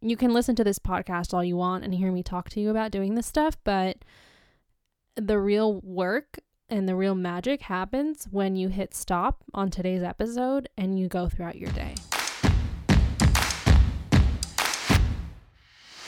You can listen to this podcast all you want and hear me talk to you about doing this stuff, but the real work and the real magic happens when you hit stop on today's episode and you go throughout your day.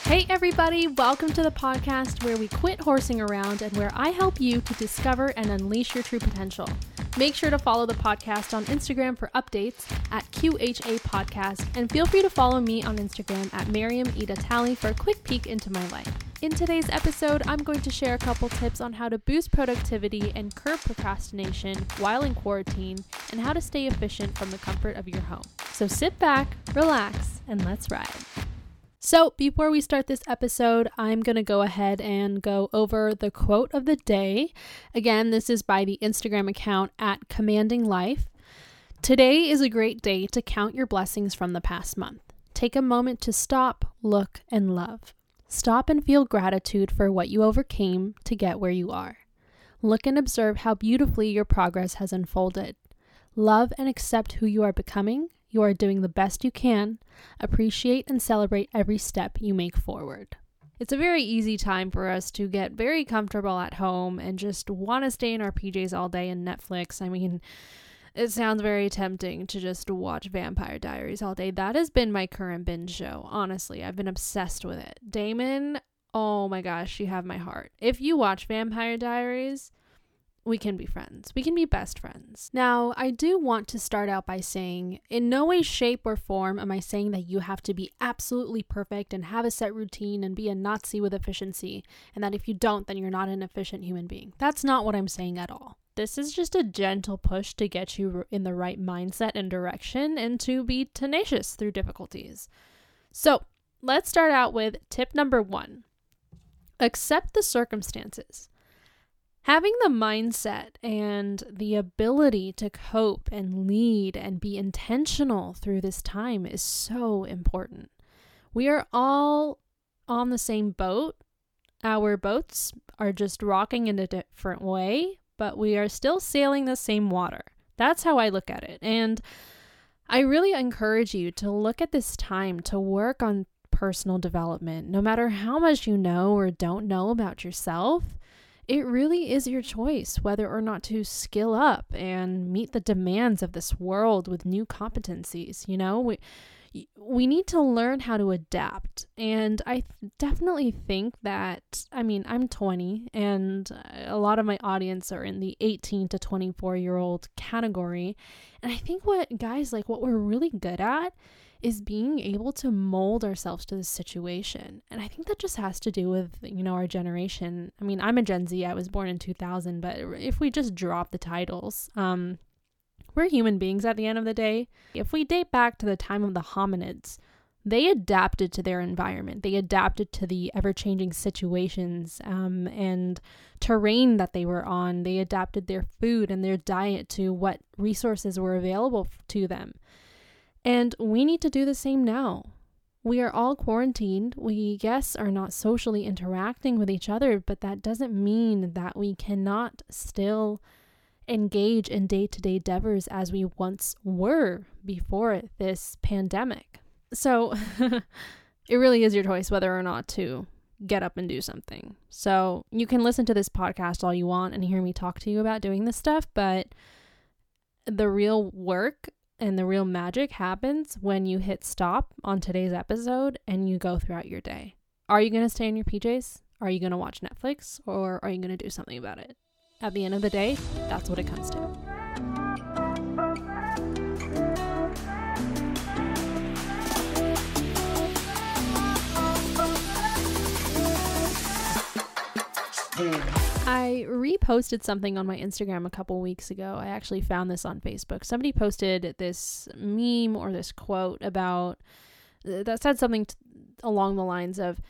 Hey, everybody, welcome to the podcast where we quit horsing around and where I help you to discover and unleash your true potential. Make sure to follow the podcast on Instagram for updates at QHA Podcast, and feel free to follow me on Instagram at Miriam Ida Tally for a quick peek into my life. In today's episode, I'm going to share a couple tips on how to boost productivity and curb procrastination while in quarantine, and how to stay efficient from the comfort of your home. So sit back, relax, and let's ride. So, before we start this episode, I'm going to go ahead and go over the quote of the day. Again, this is by the Instagram account at Commanding Life. Today is a great day to count your blessings from the past month. Take a moment to stop, look, and love. Stop and feel gratitude for what you overcame to get where you are. Look and observe how beautifully your progress has unfolded. Love and accept who you are becoming you are doing the best you can. Appreciate and celebrate every step you make forward. It's a very easy time for us to get very comfortable at home and just want to stay in our PJs all day and Netflix. I mean, it sounds very tempting to just watch Vampire Diaries all day. That has been my current binge show. Honestly, I've been obsessed with it. Damon, oh my gosh, you have my heart. If you watch Vampire Diaries, we can be friends. We can be best friends. Now, I do want to start out by saying, in no way, shape, or form am I saying that you have to be absolutely perfect and have a set routine and be a Nazi with efficiency, and that if you don't, then you're not an efficient human being. That's not what I'm saying at all. This is just a gentle push to get you in the right mindset and direction and to be tenacious through difficulties. So, let's start out with tip number one accept the circumstances. Having the mindset and the ability to cope and lead and be intentional through this time is so important. We are all on the same boat. Our boats are just rocking in a different way, but we are still sailing the same water. That's how I look at it. And I really encourage you to look at this time to work on personal development, no matter how much you know or don't know about yourself it really is your choice whether or not to skill up and meet the demands of this world with new competencies. You know, we we need to learn how to adapt. And I definitely think that, I mean, I'm 20 and a lot of my audience are in the 18 to 24 year old category. And I think what guys like, what we're really good at is being able to mold ourselves to the situation. And I think that just has to do with, you know, our generation. I mean, I'm a Gen Z. I was born in 2000, but if we just drop the titles, um we're human beings at the end of the day. If we date back to the time of the hominids, they adapted to their environment. They adapted to the ever changing situations um, and terrain that they were on. They adapted their food and their diet to what resources were available to them. And we need to do the same now. We are all quarantined. We, yes, are not socially interacting with each other, but that doesn't mean that we cannot still engage in day to day endeavors as we once were before this pandemic. So it really is your choice whether or not to get up and do something. So you can listen to this podcast all you want and hear me talk to you about doing this stuff, but the real work and the real magic happens when you hit stop on today's episode and you go throughout your day. Are you going to stay in your PJs? Are you going to watch Netflix? Or are you going to do something about it? At the end of the day, that's what it comes to. I reposted something on my Instagram a couple weeks ago. I actually found this on Facebook. Somebody posted this meme or this quote about uh, that said something t- along the lines of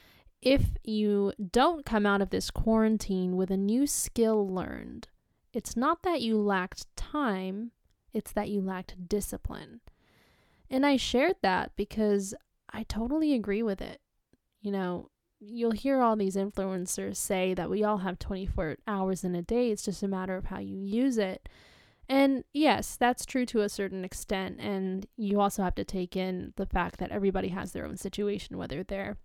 if you don't come out of this quarantine with a new skill learned, it's not that you lacked time, it's that you lacked discipline. And I shared that because I totally agree with it. You know, you'll hear all these influencers say that we all have 24 hours in a day. It's just a matter of how you use it. And yes, that's true to a certain extent. And you also have to take in the fact that everybody has their own situation, whether they're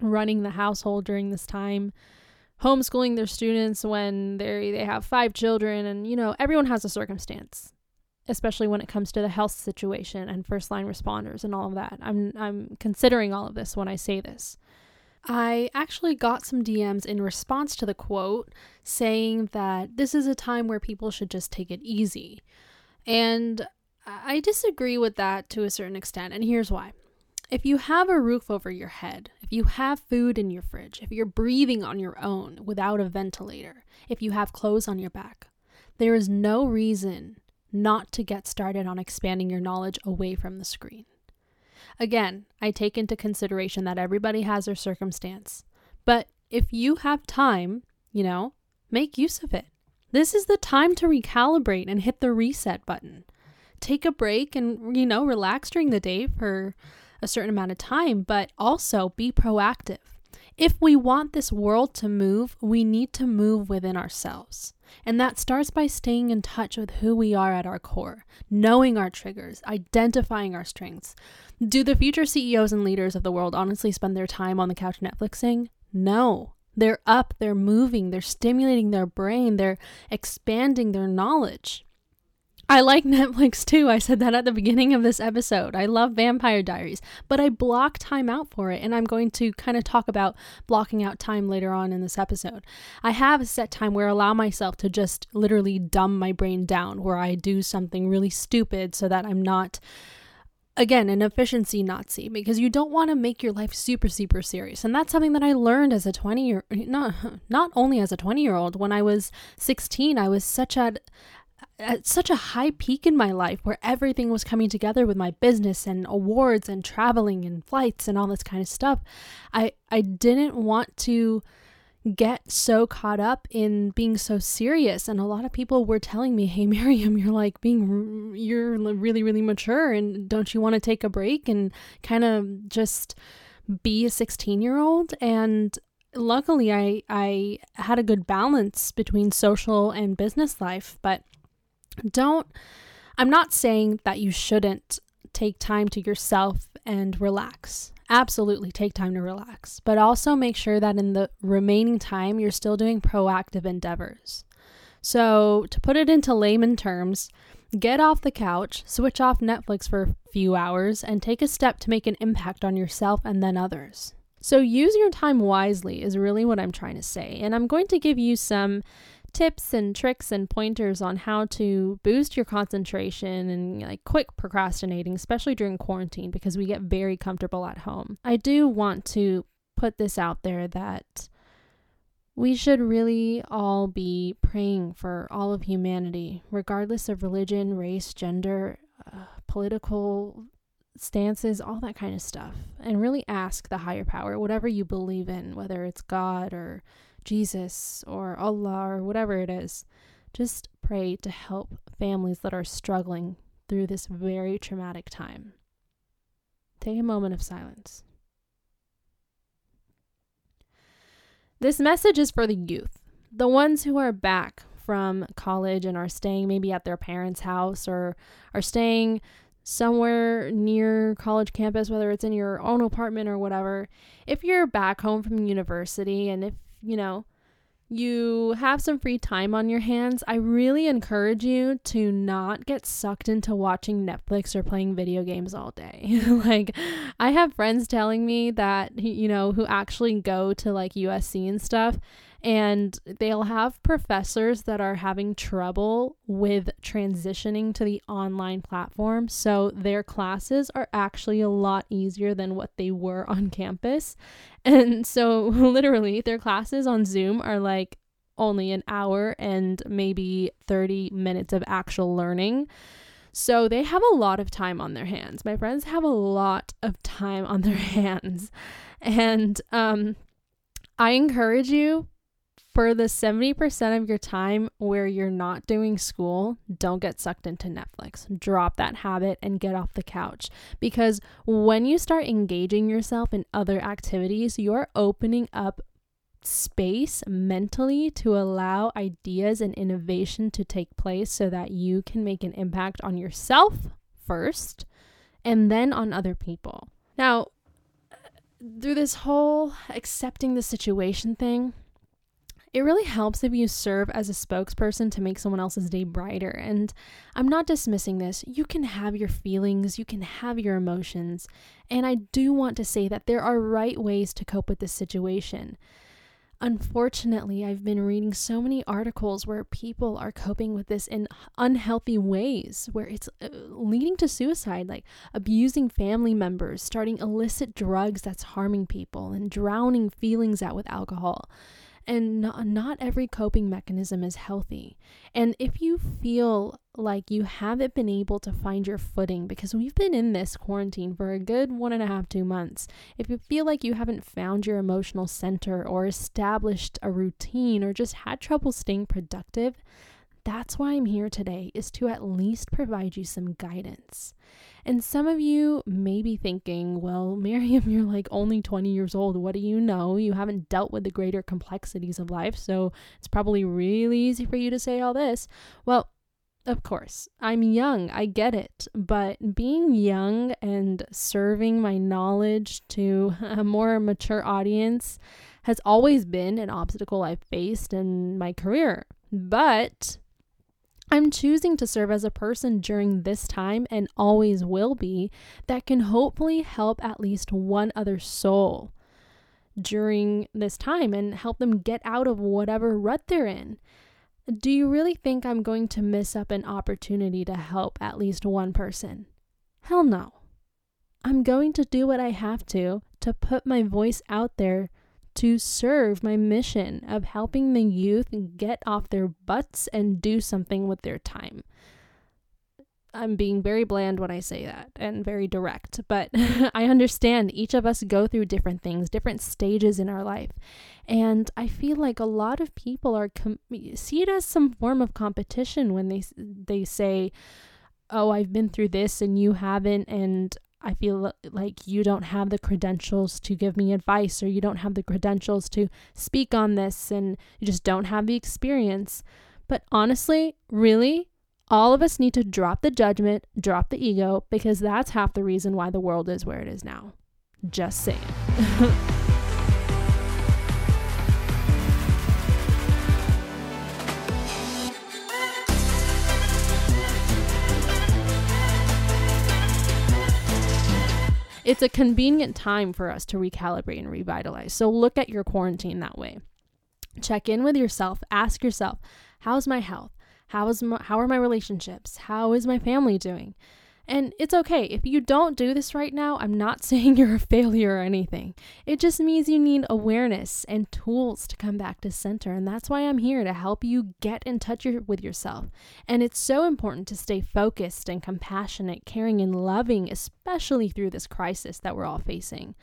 running the household during this time, homeschooling their students when they they have five children, and you know everyone has a circumstance, especially when it comes to the health situation and first line responders and all of that. I'm I'm considering all of this when I say this. I actually got some DMs in response to the quote saying that this is a time where people should just take it easy. And I disagree with that to a certain extent, and here's why. If you have a roof over your head, if you have food in your fridge, if you're breathing on your own without a ventilator, if you have clothes on your back, there is no reason not to get started on expanding your knowledge away from the screen. Again, I take into consideration that everybody has their circumstance, but if you have time, you know, make use of it. This is the time to recalibrate and hit the reset button. Take a break and, you know, relax during the day for a certain amount of time, but also be proactive. If we want this world to move, we need to move within ourselves. And that starts by staying in touch with who we are at our core, knowing our triggers, identifying our strengths. Do the future CEOs and leaders of the world honestly spend their time on the couch Netflixing? No. They're up, they're moving, they're stimulating their brain, they're expanding their knowledge. I like Netflix too. I said that at the beginning of this episode. I love Vampire Diaries, but I block time out for it, and I'm going to kind of talk about blocking out time later on in this episode. I have a set time where I allow myself to just literally dumb my brain down, where I do something really stupid so that I'm not again an efficiency nazi because you don't want to make your life super super serious and that's something that i learned as a 20 year not not only as a 20 year old when i was 16 i was such at at such a high peak in my life where everything was coming together with my business and awards and traveling and flights and all this kind of stuff i i didn't want to get so caught up in being so serious. And a lot of people were telling me hey Maryam you're like being you're really really mature and don't you want to take a break and kind of just be a 16 year old and luckily i i had a good balance between social and business life but don't, I'm not saying that you shouldn't take time to yourself and relax. Absolutely take time to relax, but also make sure that in the remaining time you're still doing proactive endeavors. So, to put it into layman terms, get off the couch, switch off Netflix for a few hours, and take a step to make an impact on yourself and then others. So, use your time wisely is really what I'm trying to say. And I'm going to give you some tips and tricks and pointers on how to boost your concentration and like quit procrastinating, especially during quarantine because we get very comfortable at home. I do want to put this out there that we should really all be praying for all of humanity, regardless of religion, race, gender, uh, political stances, all that kind of stuff, and really ask the higher power, whatever you believe in, whether it's God or Jesus or Allah or whatever it is. Just pray to help families that are struggling through this very traumatic time. Take a moment of silence. This message is for the youth, the ones who are back from college and are staying maybe at their parents' house or are staying somewhere near college campus, whether it's in your own apartment or whatever. If you're back home from university and if you know, you have some free time on your hands, I really encourage you to not get sucked into watching Netflix or playing video games all day. like, I have friends telling me that, you know, who actually go to like USC and stuff, and they'll have professors that are having trouble with transitioning to the online platform. So their classes are actually a lot easier than what they were on campus. And so, literally, their classes on Zoom are like only an hour and maybe 30 minutes of actual learning. So they have a lot of time on their hands. My friends have a lot of time on their hands. And um, I encourage you for the 70% of your time where you're not doing school, don't get sucked into Netflix. Drop that habit and get off the couch. Because when you start engaging yourself in other activities, you're opening up space mentally to allow ideas and innovation to take place so that you can make an impact on yourself first and then on other people. Now, through this whole accepting the situation thing, it really helps if you serve as a spokesperson to make someone else's day brighter. And I'm not dismissing this. You can have your feelings, you can have your emotions. And I do want to say that there are right ways to cope with this situation. Unfortunately, I've been reading so many articles where people are coping with this in unhealthy ways, where it's uh, leading to suicide, like abusing family members, starting illicit drugs that's harming people, and drowning feelings out with alcohol. And not, not every coping mechanism is healthy. And if you feel like you haven't been able to find your footing, because we've been in this quarantine for a good one and a half, two months, if you feel like you haven't found your emotional center or established a routine or just had trouble staying productive, that's why I'm here today, is to at least provide you some guidance. And some of you may be thinking, well, Maryam, you're like only 20 years old. What do you know? You haven't dealt with the greater complexities of life, so it's probably really easy for you to say all this. Well, of course, I'm young, I get it, but being young and serving my knowledge to a more mature audience has always been an obstacle I've faced in my career. But I'm choosing to serve as a person during this time and always will be that can hopefully help at least one other soul during this time and help them get out of whatever rut they're in. Do you really think I'm going to miss up an opportunity to help at least one person? Hell no. I'm going to do what I have to to put my voice out there to serve my mission of helping the youth get off their butts and do something with their time. I'm being very bland when I say that and very direct, but I understand each of us go through different things, different stages in our life. And I feel like a lot of people are com- see it as some form of competition when they they say, "Oh, I've been through this and you haven't and I feel like you don't have the credentials to give me advice or you don't have the credentials to speak on this and you just don't have the experience. But honestly, really, all of us need to drop the judgment, drop the ego, because that's half the reason why the world is where it is now. Just saying. it's a convenient time for us to recalibrate and revitalize. So look at your quarantine that way. Check in with yourself. Ask yourself, how's my health? How is my, how are my relationships? How is my family doing? And it's okay. If you don't do this right now, I'm not saying you're a failure or anything. It just means you need awareness and tools to come back to center. And that's why I'm here to help you get in touch with yourself. And it's so important to stay focused and compassionate, caring, and loving, especially through this crisis that we're all facing.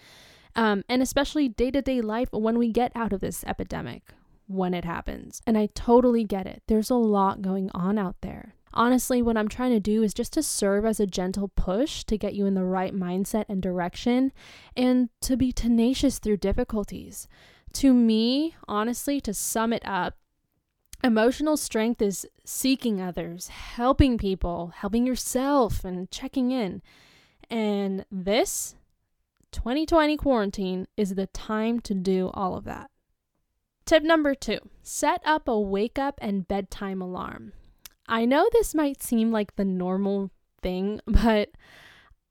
Um, and especially day to day life when we get out of this epidemic when it happens. And I totally get it. There's a lot going on out there. Honestly, what I'm trying to do is just to serve as a gentle push to get you in the right mindset and direction and to be tenacious through difficulties. To me, honestly, to sum it up, emotional strength is seeking others, helping people, helping yourself, and checking in. And this 2020 quarantine is the time to do all of that. Tip number two set up a wake up and bedtime alarm. I know this might seem like the normal thing, but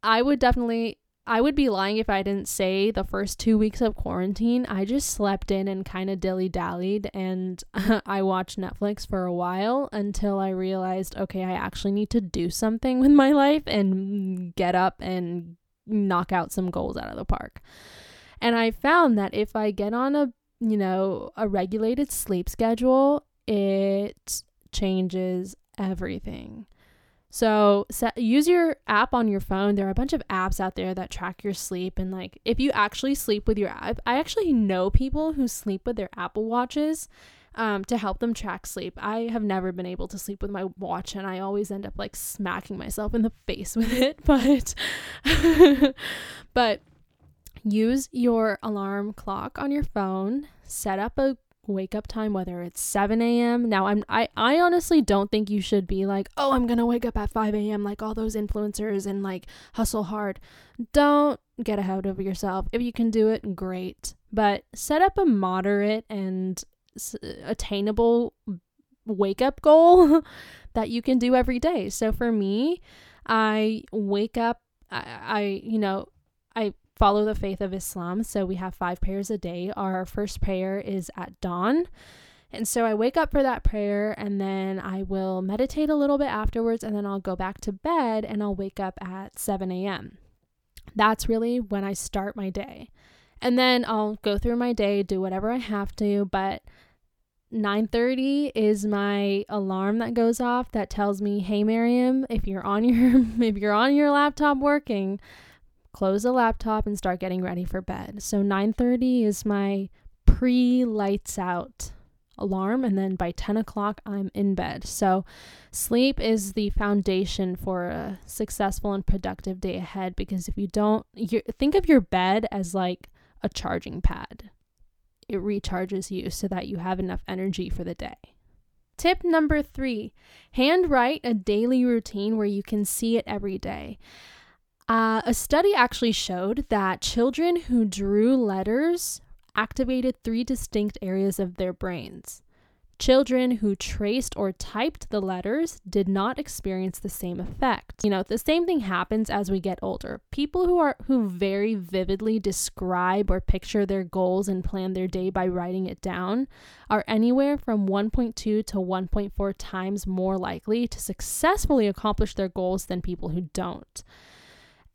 I would definitely I would be lying if I didn't say the first 2 weeks of quarantine I just slept in and kind of dilly-dallied and I watched Netflix for a while until I realized okay, I actually need to do something with my life and get up and knock out some goals out of the park. And I found that if I get on a, you know, a regulated sleep schedule, it changes everything. So set, use your app on your phone. There are a bunch of apps out there that track your sleep. And like, if you actually sleep with your app, I actually know people who sleep with their Apple Watches um, to help them track sleep. I have never been able to sleep with my watch, and I always end up like smacking myself in the face with it. But, but use your alarm clock on your phone, set up a wake up time whether it's 7 a.m now i'm I, I honestly don't think you should be like oh i'm gonna wake up at 5 a.m like all those influencers and like hustle hard. Don't get ahead of yourself. If you can do it great. But set up a moderate and attainable wake up goal that you can do every day. So for me i wake up I, I you know i follow the faith of Islam. So we have five prayers a day. Our first prayer is at dawn. And so I wake up for that prayer and then I will meditate a little bit afterwards and then I'll go back to bed and I'll wake up at 7 a.m. That's really when I start my day. And then I'll go through my day, do whatever I have to, but 9:30 is my alarm that goes off that tells me, "Hey Maryam, if you're on your if you're on your laptop working, close the laptop and start getting ready for bed. So 9:30 is my pre-lights out alarm and then by 10 o'clock i'm in bed so sleep is the foundation for a successful and productive day ahead because if you don't you think of your bed as like a charging pad it recharges you so that you have enough energy for the day Tip number three handwrite a daily routine where you can see it every day. Uh, a study actually showed that children who drew letters activated three distinct areas of their brains. Children who traced or typed the letters did not experience the same effect. You know, the same thing happens as we get older. People who are who very vividly describe or picture their goals and plan their day by writing it down are anywhere from 1.2 to 1.4 times more likely to successfully accomplish their goals than people who don't.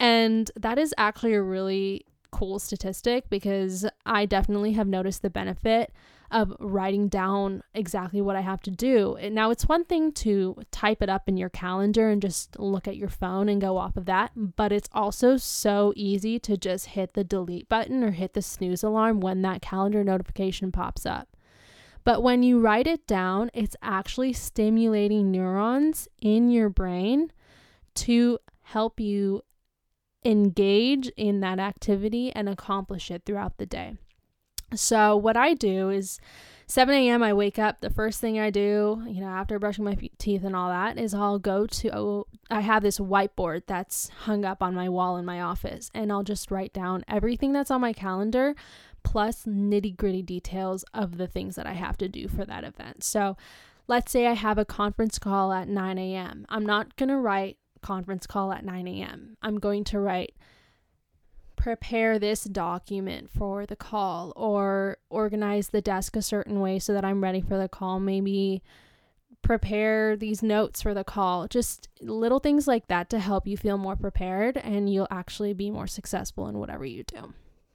And that is actually a really cool statistic because I definitely have noticed the benefit of writing down exactly what I have to do. Now, it's one thing to type it up in your calendar and just look at your phone and go off of that, but it's also so easy to just hit the delete button or hit the snooze alarm when that calendar notification pops up. But when you write it down, it's actually stimulating neurons in your brain to help you engage in that activity and accomplish it throughout the day. So, what I do is 7 a.m. I wake up. The first thing I do, you know, after brushing my teeth and all that, is I'll go to. Oh, I have this whiteboard that's hung up on my wall in my office, and I'll just write down everything that's on my calendar, plus nitty gritty details of the things that I have to do for that event. So, let's say I have a conference call at 9 a.m. I'm not gonna write conference call at 9 a.m. I'm going to write prepare this document for the call or organize the desk a certain way so that I'm ready for the call. Maybe prepare these notes for the call. Just little things like that to help you feel more prepared and you'll actually be more successful in whatever you do.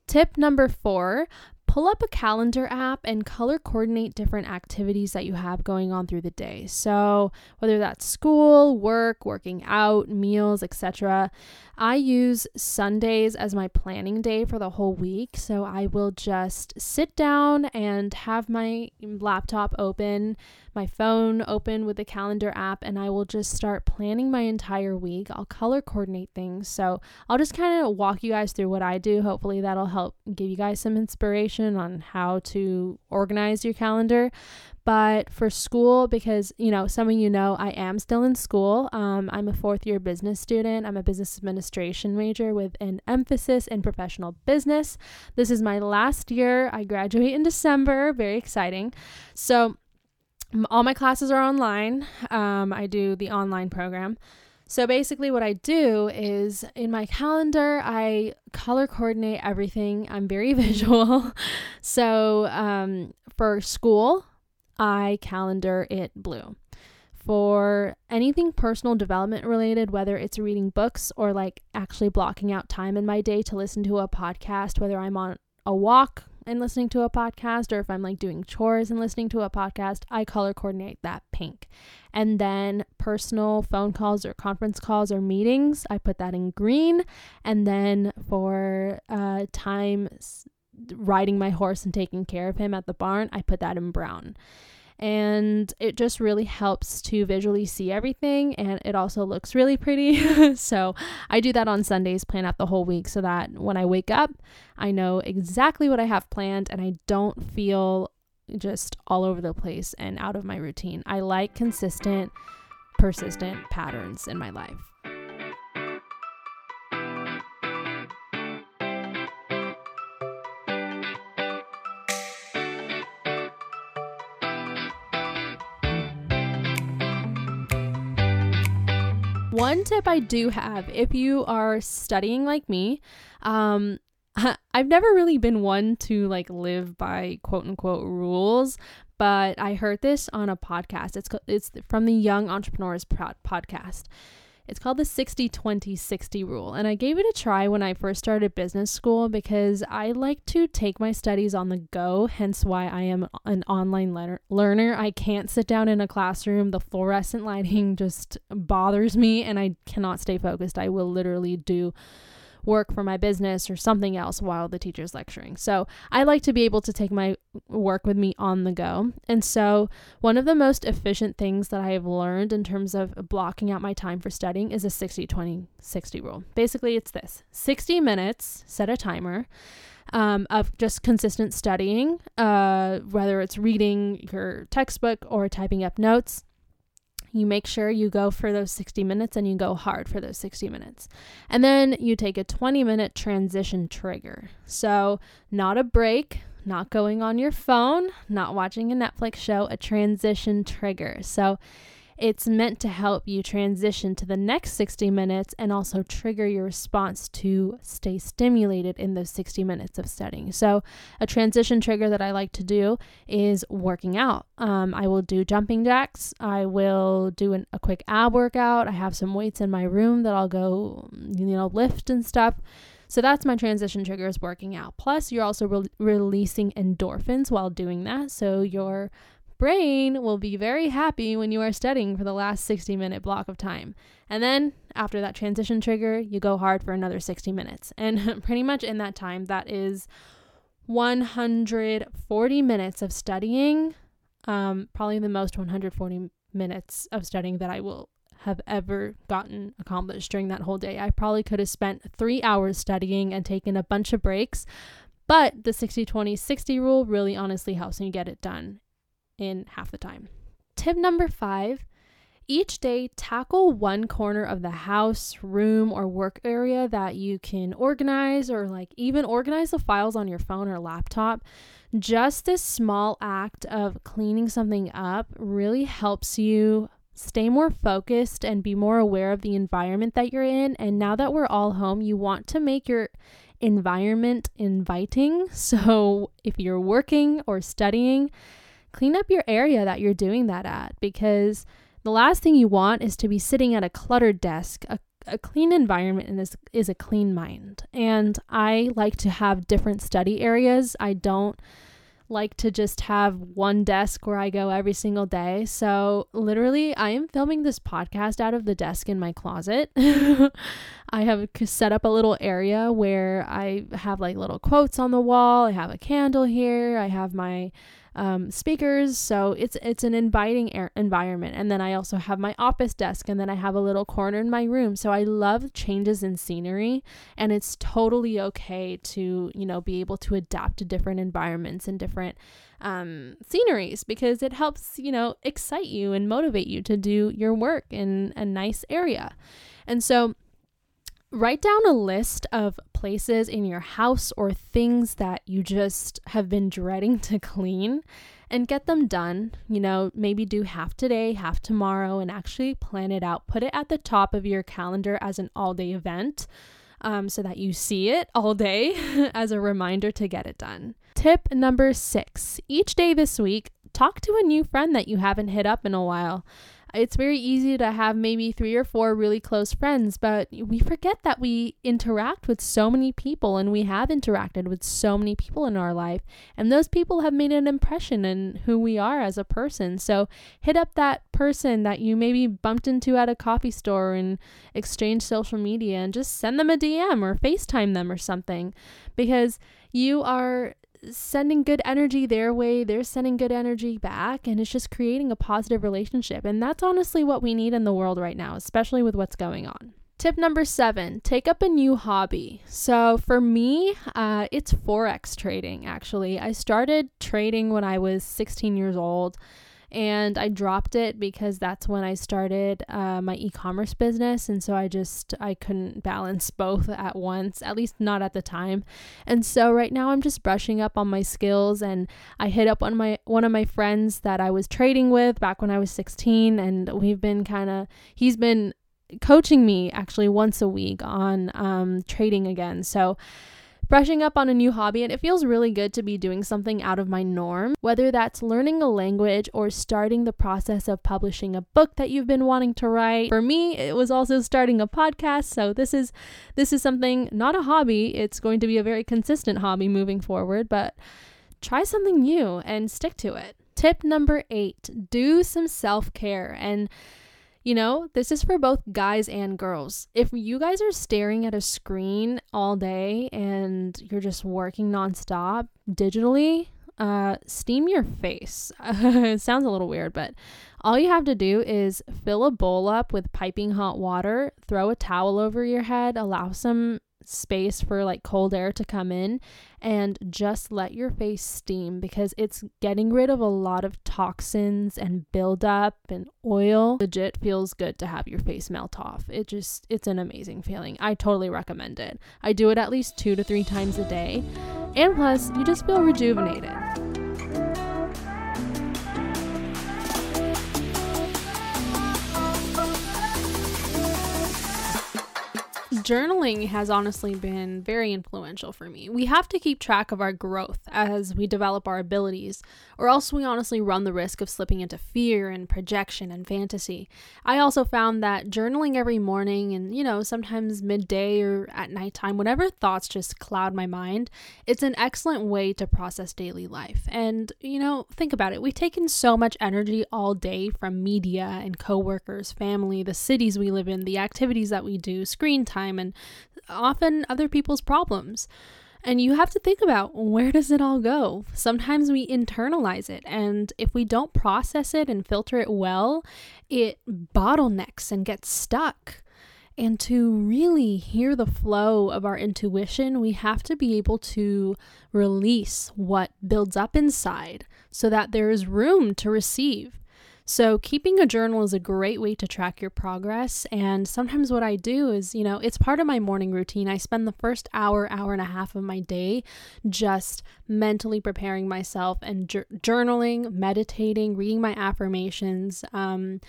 Tip number four pull up a calendar app and color coordinate different activities that you have going on through the day. So, whether that's school, work, working out, meals, etc. I use Sundays as my planning day for the whole week. So, I will just sit down and have my laptop open, my phone open with the calendar app, and I will just start planning my entire week. I'll color coordinate things. So, I'll just kind of walk you guys through what I do. Hopefully, that'll help give you guys some inspiration on how to organize your calendar. But for school, because you know, some of you know, I am still in school. Um, I'm a fourth year business student. I'm a business administration major with an emphasis in professional business. This is my last year. I graduate in December. Very exciting. So, all my classes are online. Um, I do the online program. So basically, what I do is in my calendar, I color coordinate everything. I'm very visual. so um, for school, I calendar it blue. For anything personal development related, whether it's reading books or like actually blocking out time in my day to listen to a podcast, whether I'm on a walk and listening to a podcast, or if I'm like doing chores and listening to a podcast, I color coordinate that pink. And then personal phone calls or conference calls or meetings, I put that in green. And then for uh, time riding my horse and taking care of him at the barn, I put that in brown. And it just really helps to visually see everything and it also looks really pretty. so I do that on Sundays, plan out the whole week so that when I wake up, I know exactly what I have planned and I don't feel just all over the place and out of my routine. I like consistent, persistent patterns in my life. One tip I do have if you are studying like me, um, I've never really been one to like live by quote unquote rules, but I heard this on a podcast. It's it's from the Young Entrepreneurs podcast. It's called the 60 20 60 rule. And I gave it a try when I first started business school because I like to take my studies on the go, hence why I am an online learner. learner. I can't sit down in a classroom. The fluorescent lighting just bothers me and I cannot stay focused. I will literally do work for my business or something else while the teacher's lecturing. So I like to be able to take my work with me on the go. And so one of the most efficient things that I have learned in terms of blocking out my time for studying is a 60 20 60 rule. Basically, it's this 60 minutes, set a timer. Um, of just consistent studying, uh, whether it's reading your textbook or typing up notes you make sure you go for those 60 minutes and you go hard for those 60 minutes. And then you take a 20 minute transition trigger. So, not a break, not going on your phone, not watching a Netflix show, a transition trigger. So, it's meant to help you transition to the next 60 minutes and also trigger your response to stay stimulated in those 60 minutes of studying. So, a transition trigger that I like to do is working out. Um, I will do jumping jacks, I will do an, a quick ab workout. I have some weights in my room that I'll go, you know, lift and stuff. So that's my transition triggers working out. Plus, you're also re- releasing endorphins while doing that. So your brain will be very happy when you are studying for the last 60 minute block of time. And then after that transition trigger, you go hard for another 60 minutes. And pretty much in that time, that is 140 minutes of studying. Um, probably the most 140 minutes of studying that I will have ever gotten accomplished during that whole day. I probably could have spent three hours studying and taken a bunch of breaks, but the 60 20 60 rule really honestly helps me get it done in half the time. Tip number five each day, tackle one corner of the house, room, or work area that you can organize, or like even organize the files on your phone or laptop. Just this small act of cleaning something up really helps you stay more focused and be more aware of the environment that you're in. And now that we're all home, you want to make your environment inviting. So if you're working or studying, clean up your area that you're doing that at because the last thing you want is to be sitting at a cluttered desk. A, a clean environment is, is a clean mind. And I like to have different study areas. I don't like to just have one desk where I go every single day. So, literally, I am filming this podcast out of the desk in my closet. I have set up a little area where I have like little quotes on the wall. I have a candle here. I have my um, speakers. So it's it's an inviting air environment. And then I also have my office desk, and then I have a little corner in my room. So I love changes in scenery, and it's totally okay to you know be able to adapt to different environments and different um, sceneries because it helps you know excite you and motivate you to do your work in a nice area. And so write down a list of places in your house or things that you just have been dreading to clean and get them done. You know, maybe do half today, half tomorrow, and actually plan it out. Put it at the top of your calendar as an all day event um, so that you see it all day as a reminder to get it done. Tip number six each day this week, talk to a new friend that you haven't hit up in a while it's very easy to have maybe three or four really close friends, but we forget that we interact with so many people and we have interacted with so many people in our life. And those people have made an impression in who we are as a person. So hit up that person that you maybe bumped into at a coffee store and exchange social media and just send them a DM or FaceTime them or something because you are sending good energy their way, they're sending good energy back, and it's just creating a positive relationship. And that's honestly what we need in the world right now, especially with what's going on. Tip number seven take up a new hobby. So, for me, uh, it's Forex trading actually. I started trading when I was 16 years old and I dropped it because that's when I started uh, my e-commerce business, and so I just I couldn't balance both at once, at least not at the time. And so right now I'm just brushing up on my skills, and I hit up on my one of my friends that I was trading with back when I was 16, and we've been kind of he's been coaching me actually once a week on um, trading again. So brushing up on a new hobby, and it feels really good to be doing something out of my norm, whether that's learning a language or starting the process of publishing a book that you've been wanting to write. For me, it was also starting a podcast, so this is this is something not a hobby, it's going to be a very consistent hobby moving forward, but try something new and stick to it. Tip number 8, do some self-care and you know, this is for both guys and girls. If you guys are staring at a screen all day and you're just working nonstop digitally, uh, steam your face. it sounds a little weird, but all you have to do is fill a bowl up with piping hot water, throw a towel over your head, allow some space for like cold air to come in and just let your face steam because it's getting rid of a lot of toxins and buildup and oil. Legit feels good to have your face melt off. It just, it's an amazing feeling. I totally recommend it. I do it at least two to three times a day. And plus, you just feel rejuvenated. Journaling has honestly been very influential for me. We have to keep track of our growth as we develop our abilities, or else we honestly run the risk of slipping into fear and projection and fantasy. I also found that journaling every morning and, you know, sometimes midday or at nighttime, whenever thoughts just cloud my mind, it's an excellent way to process daily life. And, you know, think about it. We take in so much energy all day from media and coworkers, family, the cities we live in, the activities that we do, screen time time and often other people's problems. And you have to think about where does it all go? Sometimes we internalize it, and if we don't process it and filter it well, it bottlenecks and gets stuck. And to really hear the flow of our intuition, we have to be able to release what builds up inside so that there is room to receive. So, keeping a journal is a great way to track your progress. And sometimes, what I do is, you know, it's part of my morning routine. I spend the first hour, hour and a half of my day just mentally preparing myself and journaling, meditating, reading my affirmations. Um,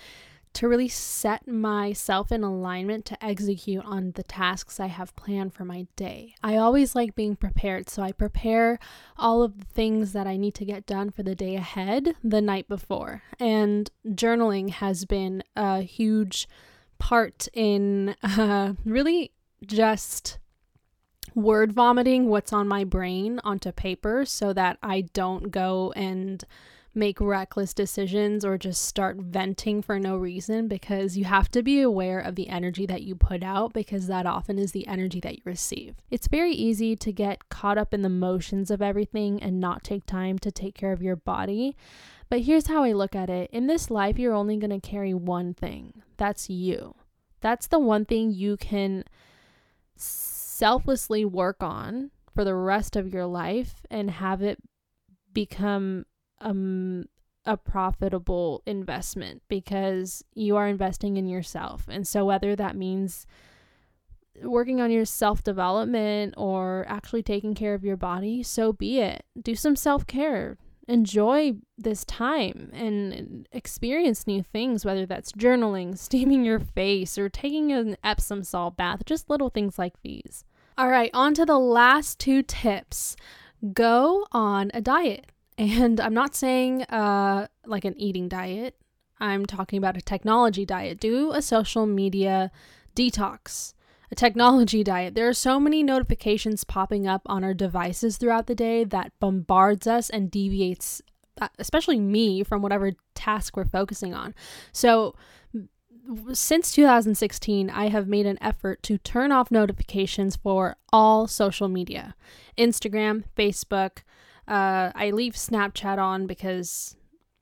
to really set myself in alignment to execute on the tasks I have planned for my day. I always like being prepared, so I prepare all of the things that I need to get done for the day ahead the night before. And journaling has been a huge part in uh, really just word vomiting what's on my brain onto paper so that I don't go and make reckless decisions or just start venting for no reason because you have to be aware of the energy that you put out because that often is the energy that you receive. It's very easy to get caught up in the motions of everything and not take time to take care of your body. But here's how I look at it in this life, you're only going to carry one thing that's you. That's the one thing you can selflessly work on for the rest of your life and have it become um a profitable investment because you are investing in yourself. And so whether that means working on your self development or actually taking care of your body, so be it. Do some self care. Enjoy this time and experience new things, whether that's journaling, steaming your face, or taking an Epsom salt bath, just little things like these. All right, on to the last two tips go on a diet. And I'm not saying uh, like an eating diet, I'm talking about a technology diet. Do a social media detox, a technology diet. There are so many notifications popping up on our devices throughout the day that bombards us and deviates, uh, especially me, from whatever task we're focusing on. So, since 2016, I have made an effort to turn off notifications for all social media Instagram, Facebook, Uh, I leave Snapchat on because,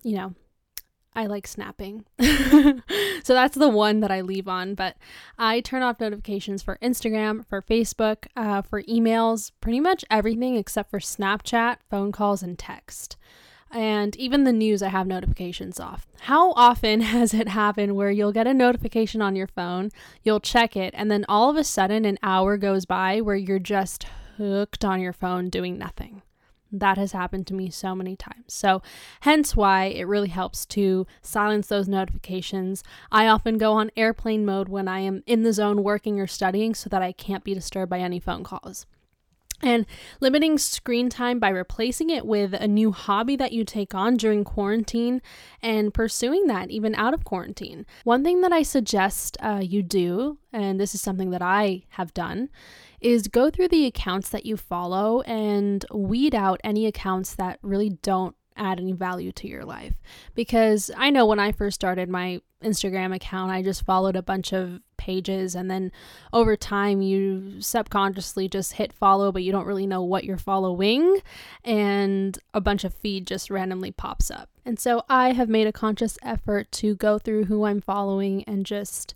you know, I like snapping. so that's the one that I leave on. But I turn off notifications for Instagram, for Facebook, uh, for emails, pretty much everything except for Snapchat, phone calls, and text. And even the news, I have notifications off. How often has it happened where you'll get a notification on your phone, you'll check it, and then all of a sudden an hour goes by where you're just hooked on your phone doing nothing? That has happened to me so many times. So, hence why it really helps to silence those notifications. I often go on airplane mode when I am in the zone working or studying so that I can't be disturbed by any phone calls. And limiting screen time by replacing it with a new hobby that you take on during quarantine and pursuing that even out of quarantine. One thing that I suggest uh, you do, and this is something that I have done, is go through the accounts that you follow and weed out any accounts that really don't add any value to your life. Because I know when I first started my Instagram account, I just followed a bunch of pages and then over time you subconsciously just hit follow but you don't really know what you're following and a bunch of feed just randomly pops up. And so I have made a conscious effort to go through who I'm following and just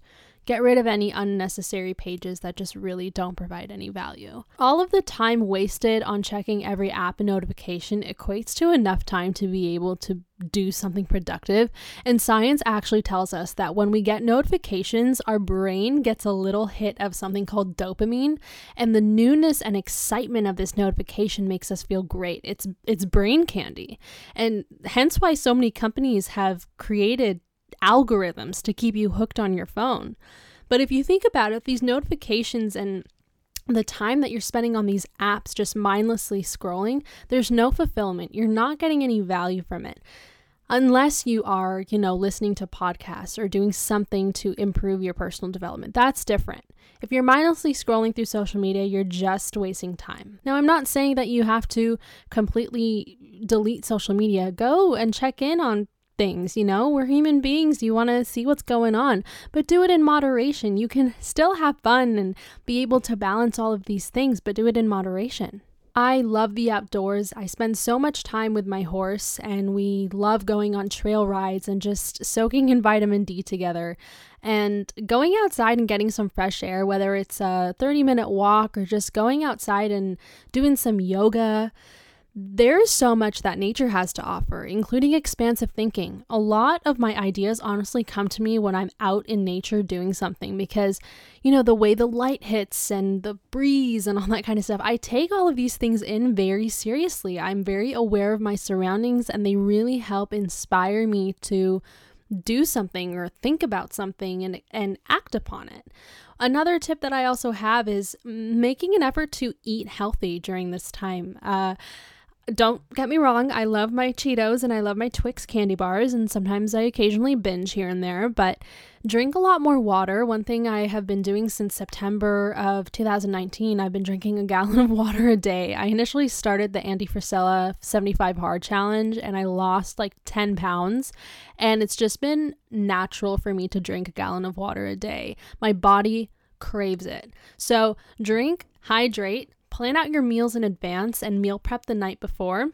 Get rid of any unnecessary pages that just really don't provide any value. All of the time wasted on checking every app and notification equates to enough time to be able to do something productive. And science actually tells us that when we get notifications, our brain gets a little hit of something called dopamine, and the newness and excitement of this notification makes us feel great. It's it's brain candy. And hence why so many companies have created algorithms to keep you hooked on your phone. But if you think about it, these notifications and the time that you're spending on these apps just mindlessly scrolling, there's no fulfillment. You're not getting any value from it. Unless you are, you know, listening to podcasts or doing something to improve your personal development. That's different. If you're mindlessly scrolling through social media, you're just wasting time. Now, I'm not saying that you have to completely delete social media. Go and check in on things, you know? We're human beings. You want to see what's going on, but do it in moderation. You can still have fun and be able to balance all of these things, but do it in moderation. I love the outdoors. I spend so much time with my horse, and we love going on trail rides and just soaking in vitamin D together. And going outside and getting some fresh air, whether it's a 30 minute walk or just going outside and doing some yoga, there's so much that nature has to offer, including expansive thinking. A lot of my ideas honestly come to me when I'm out in nature doing something because, you know, the way the light hits and the breeze and all that kind of stuff, I take all of these things in very seriously. I'm very aware of my surroundings and they really help inspire me to do something or think about something and and act upon it. Another tip that I also have is making an effort to eat healthy during this time. Uh, don't get me wrong, I love my Cheetos and I love my Twix candy bars, and sometimes I occasionally binge here and there, but drink a lot more water. One thing I have been doing since September of 2019, I've been drinking a gallon of water a day. I initially started the Andy Frisella 75 Hard Challenge and I lost like 10 pounds, and it's just been natural for me to drink a gallon of water a day. My body craves it. So, drink, hydrate, Plan out your meals in advance and meal prep the night before.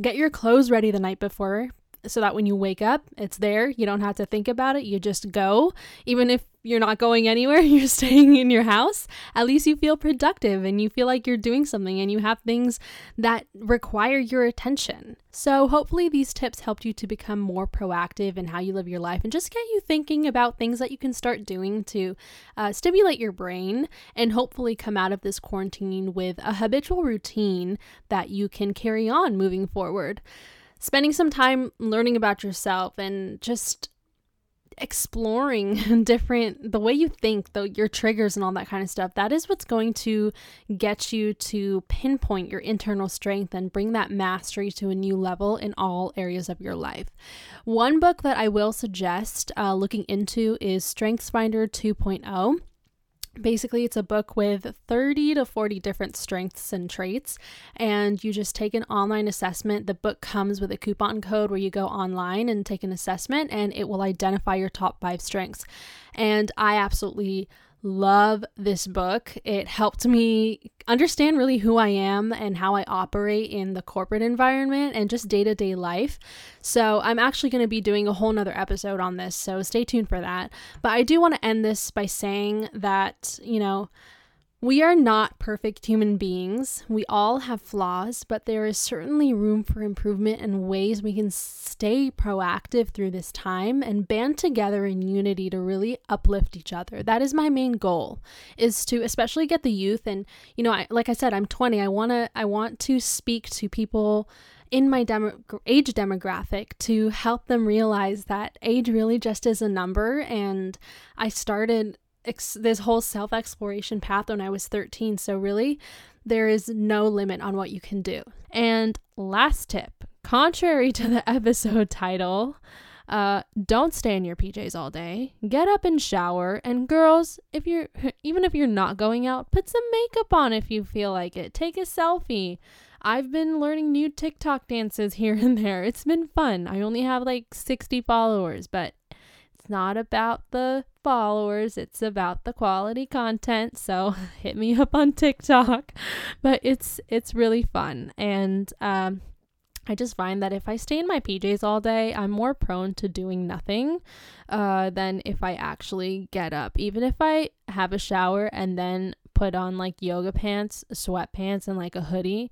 Get your clothes ready the night before so that when you wake up, it's there. You don't have to think about it. You just go. Even if you're not going anywhere, you're staying in your house, at least you feel productive and you feel like you're doing something and you have things that require your attention. So, hopefully, these tips helped you to become more proactive in how you live your life and just get you thinking about things that you can start doing to uh, stimulate your brain and hopefully come out of this quarantine with a habitual routine that you can carry on moving forward spending some time learning about yourself and just exploring different the way you think the your triggers and all that kind of stuff that is what's going to get you to pinpoint your internal strength and bring that mastery to a new level in all areas of your life. One book that i will suggest uh, looking into is StrengthsFinder 2.0 Basically, it's a book with 30 to 40 different strengths and traits, and you just take an online assessment. The book comes with a coupon code where you go online and take an assessment, and it will identify your top five strengths. And I absolutely love this book. It helped me understand really who I am and how I operate in the corporate environment and just day to day life. So, I'm actually going to be doing a whole nother episode on this. So, stay tuned for that. But I do want to end this by saying that, you know, we are not perfect human beings. We all have flaws, but there is certainly room for improvement and ways we can stay proactive through this time and band together in unity to really uplift each other. That is my main goal is to especially get the youth and you know, I, like I said I'm 20. I want to I want to speak to people in my demo- age demographic to help them realize that age really just is a number and I started ex- this whole self exploration path when I was 13. So, really, there is no limit on what you can do. And last tip contrary to the episode title, uh, don't stay in your PJs all day. Get up and shower. And girls, if you're even if you're not going out, put some makeup on if you feel like it. Take a selfie. I've been learning new TikTok dances here and there. It's been fun. I only have like 60 followers, but it's not about the followers, it's about the quality content. So hit me up on TikTok. But it's it's really fun. And um I just find that if I stay in my PJs all day, I'm more prone to doing nothing uh, than if I actually get up. Even if I have a shower and then put on like yoga pants, sweatpants, and like a hoodie,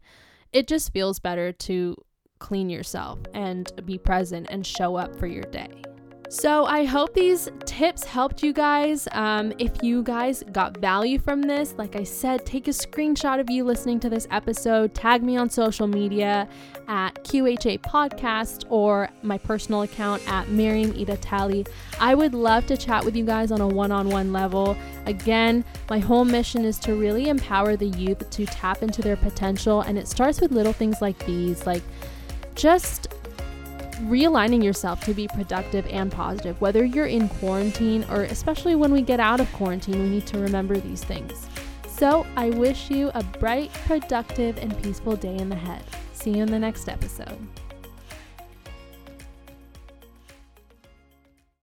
it just feels better to clean yourself and be present and show up for your day. So, I hope these tips helped you guys. Um, if you guys got value from this, like I said, take a screenshot of you listening to this episode, tag me on social media at QHA Podcast or my personal account at Maryam Edahtally. I would love to chat with you guys on a one on one level. Again, my whole mission is to really empower the youth to tap into their potential, and it starts with little things like these, like just realigning yourself to be productive and positive, whether you're in quarantine or especially when we get out of quarantine, we need to remember these things. So, I wish you a bright, productive, and peaceful day in the head. See you in the next episode.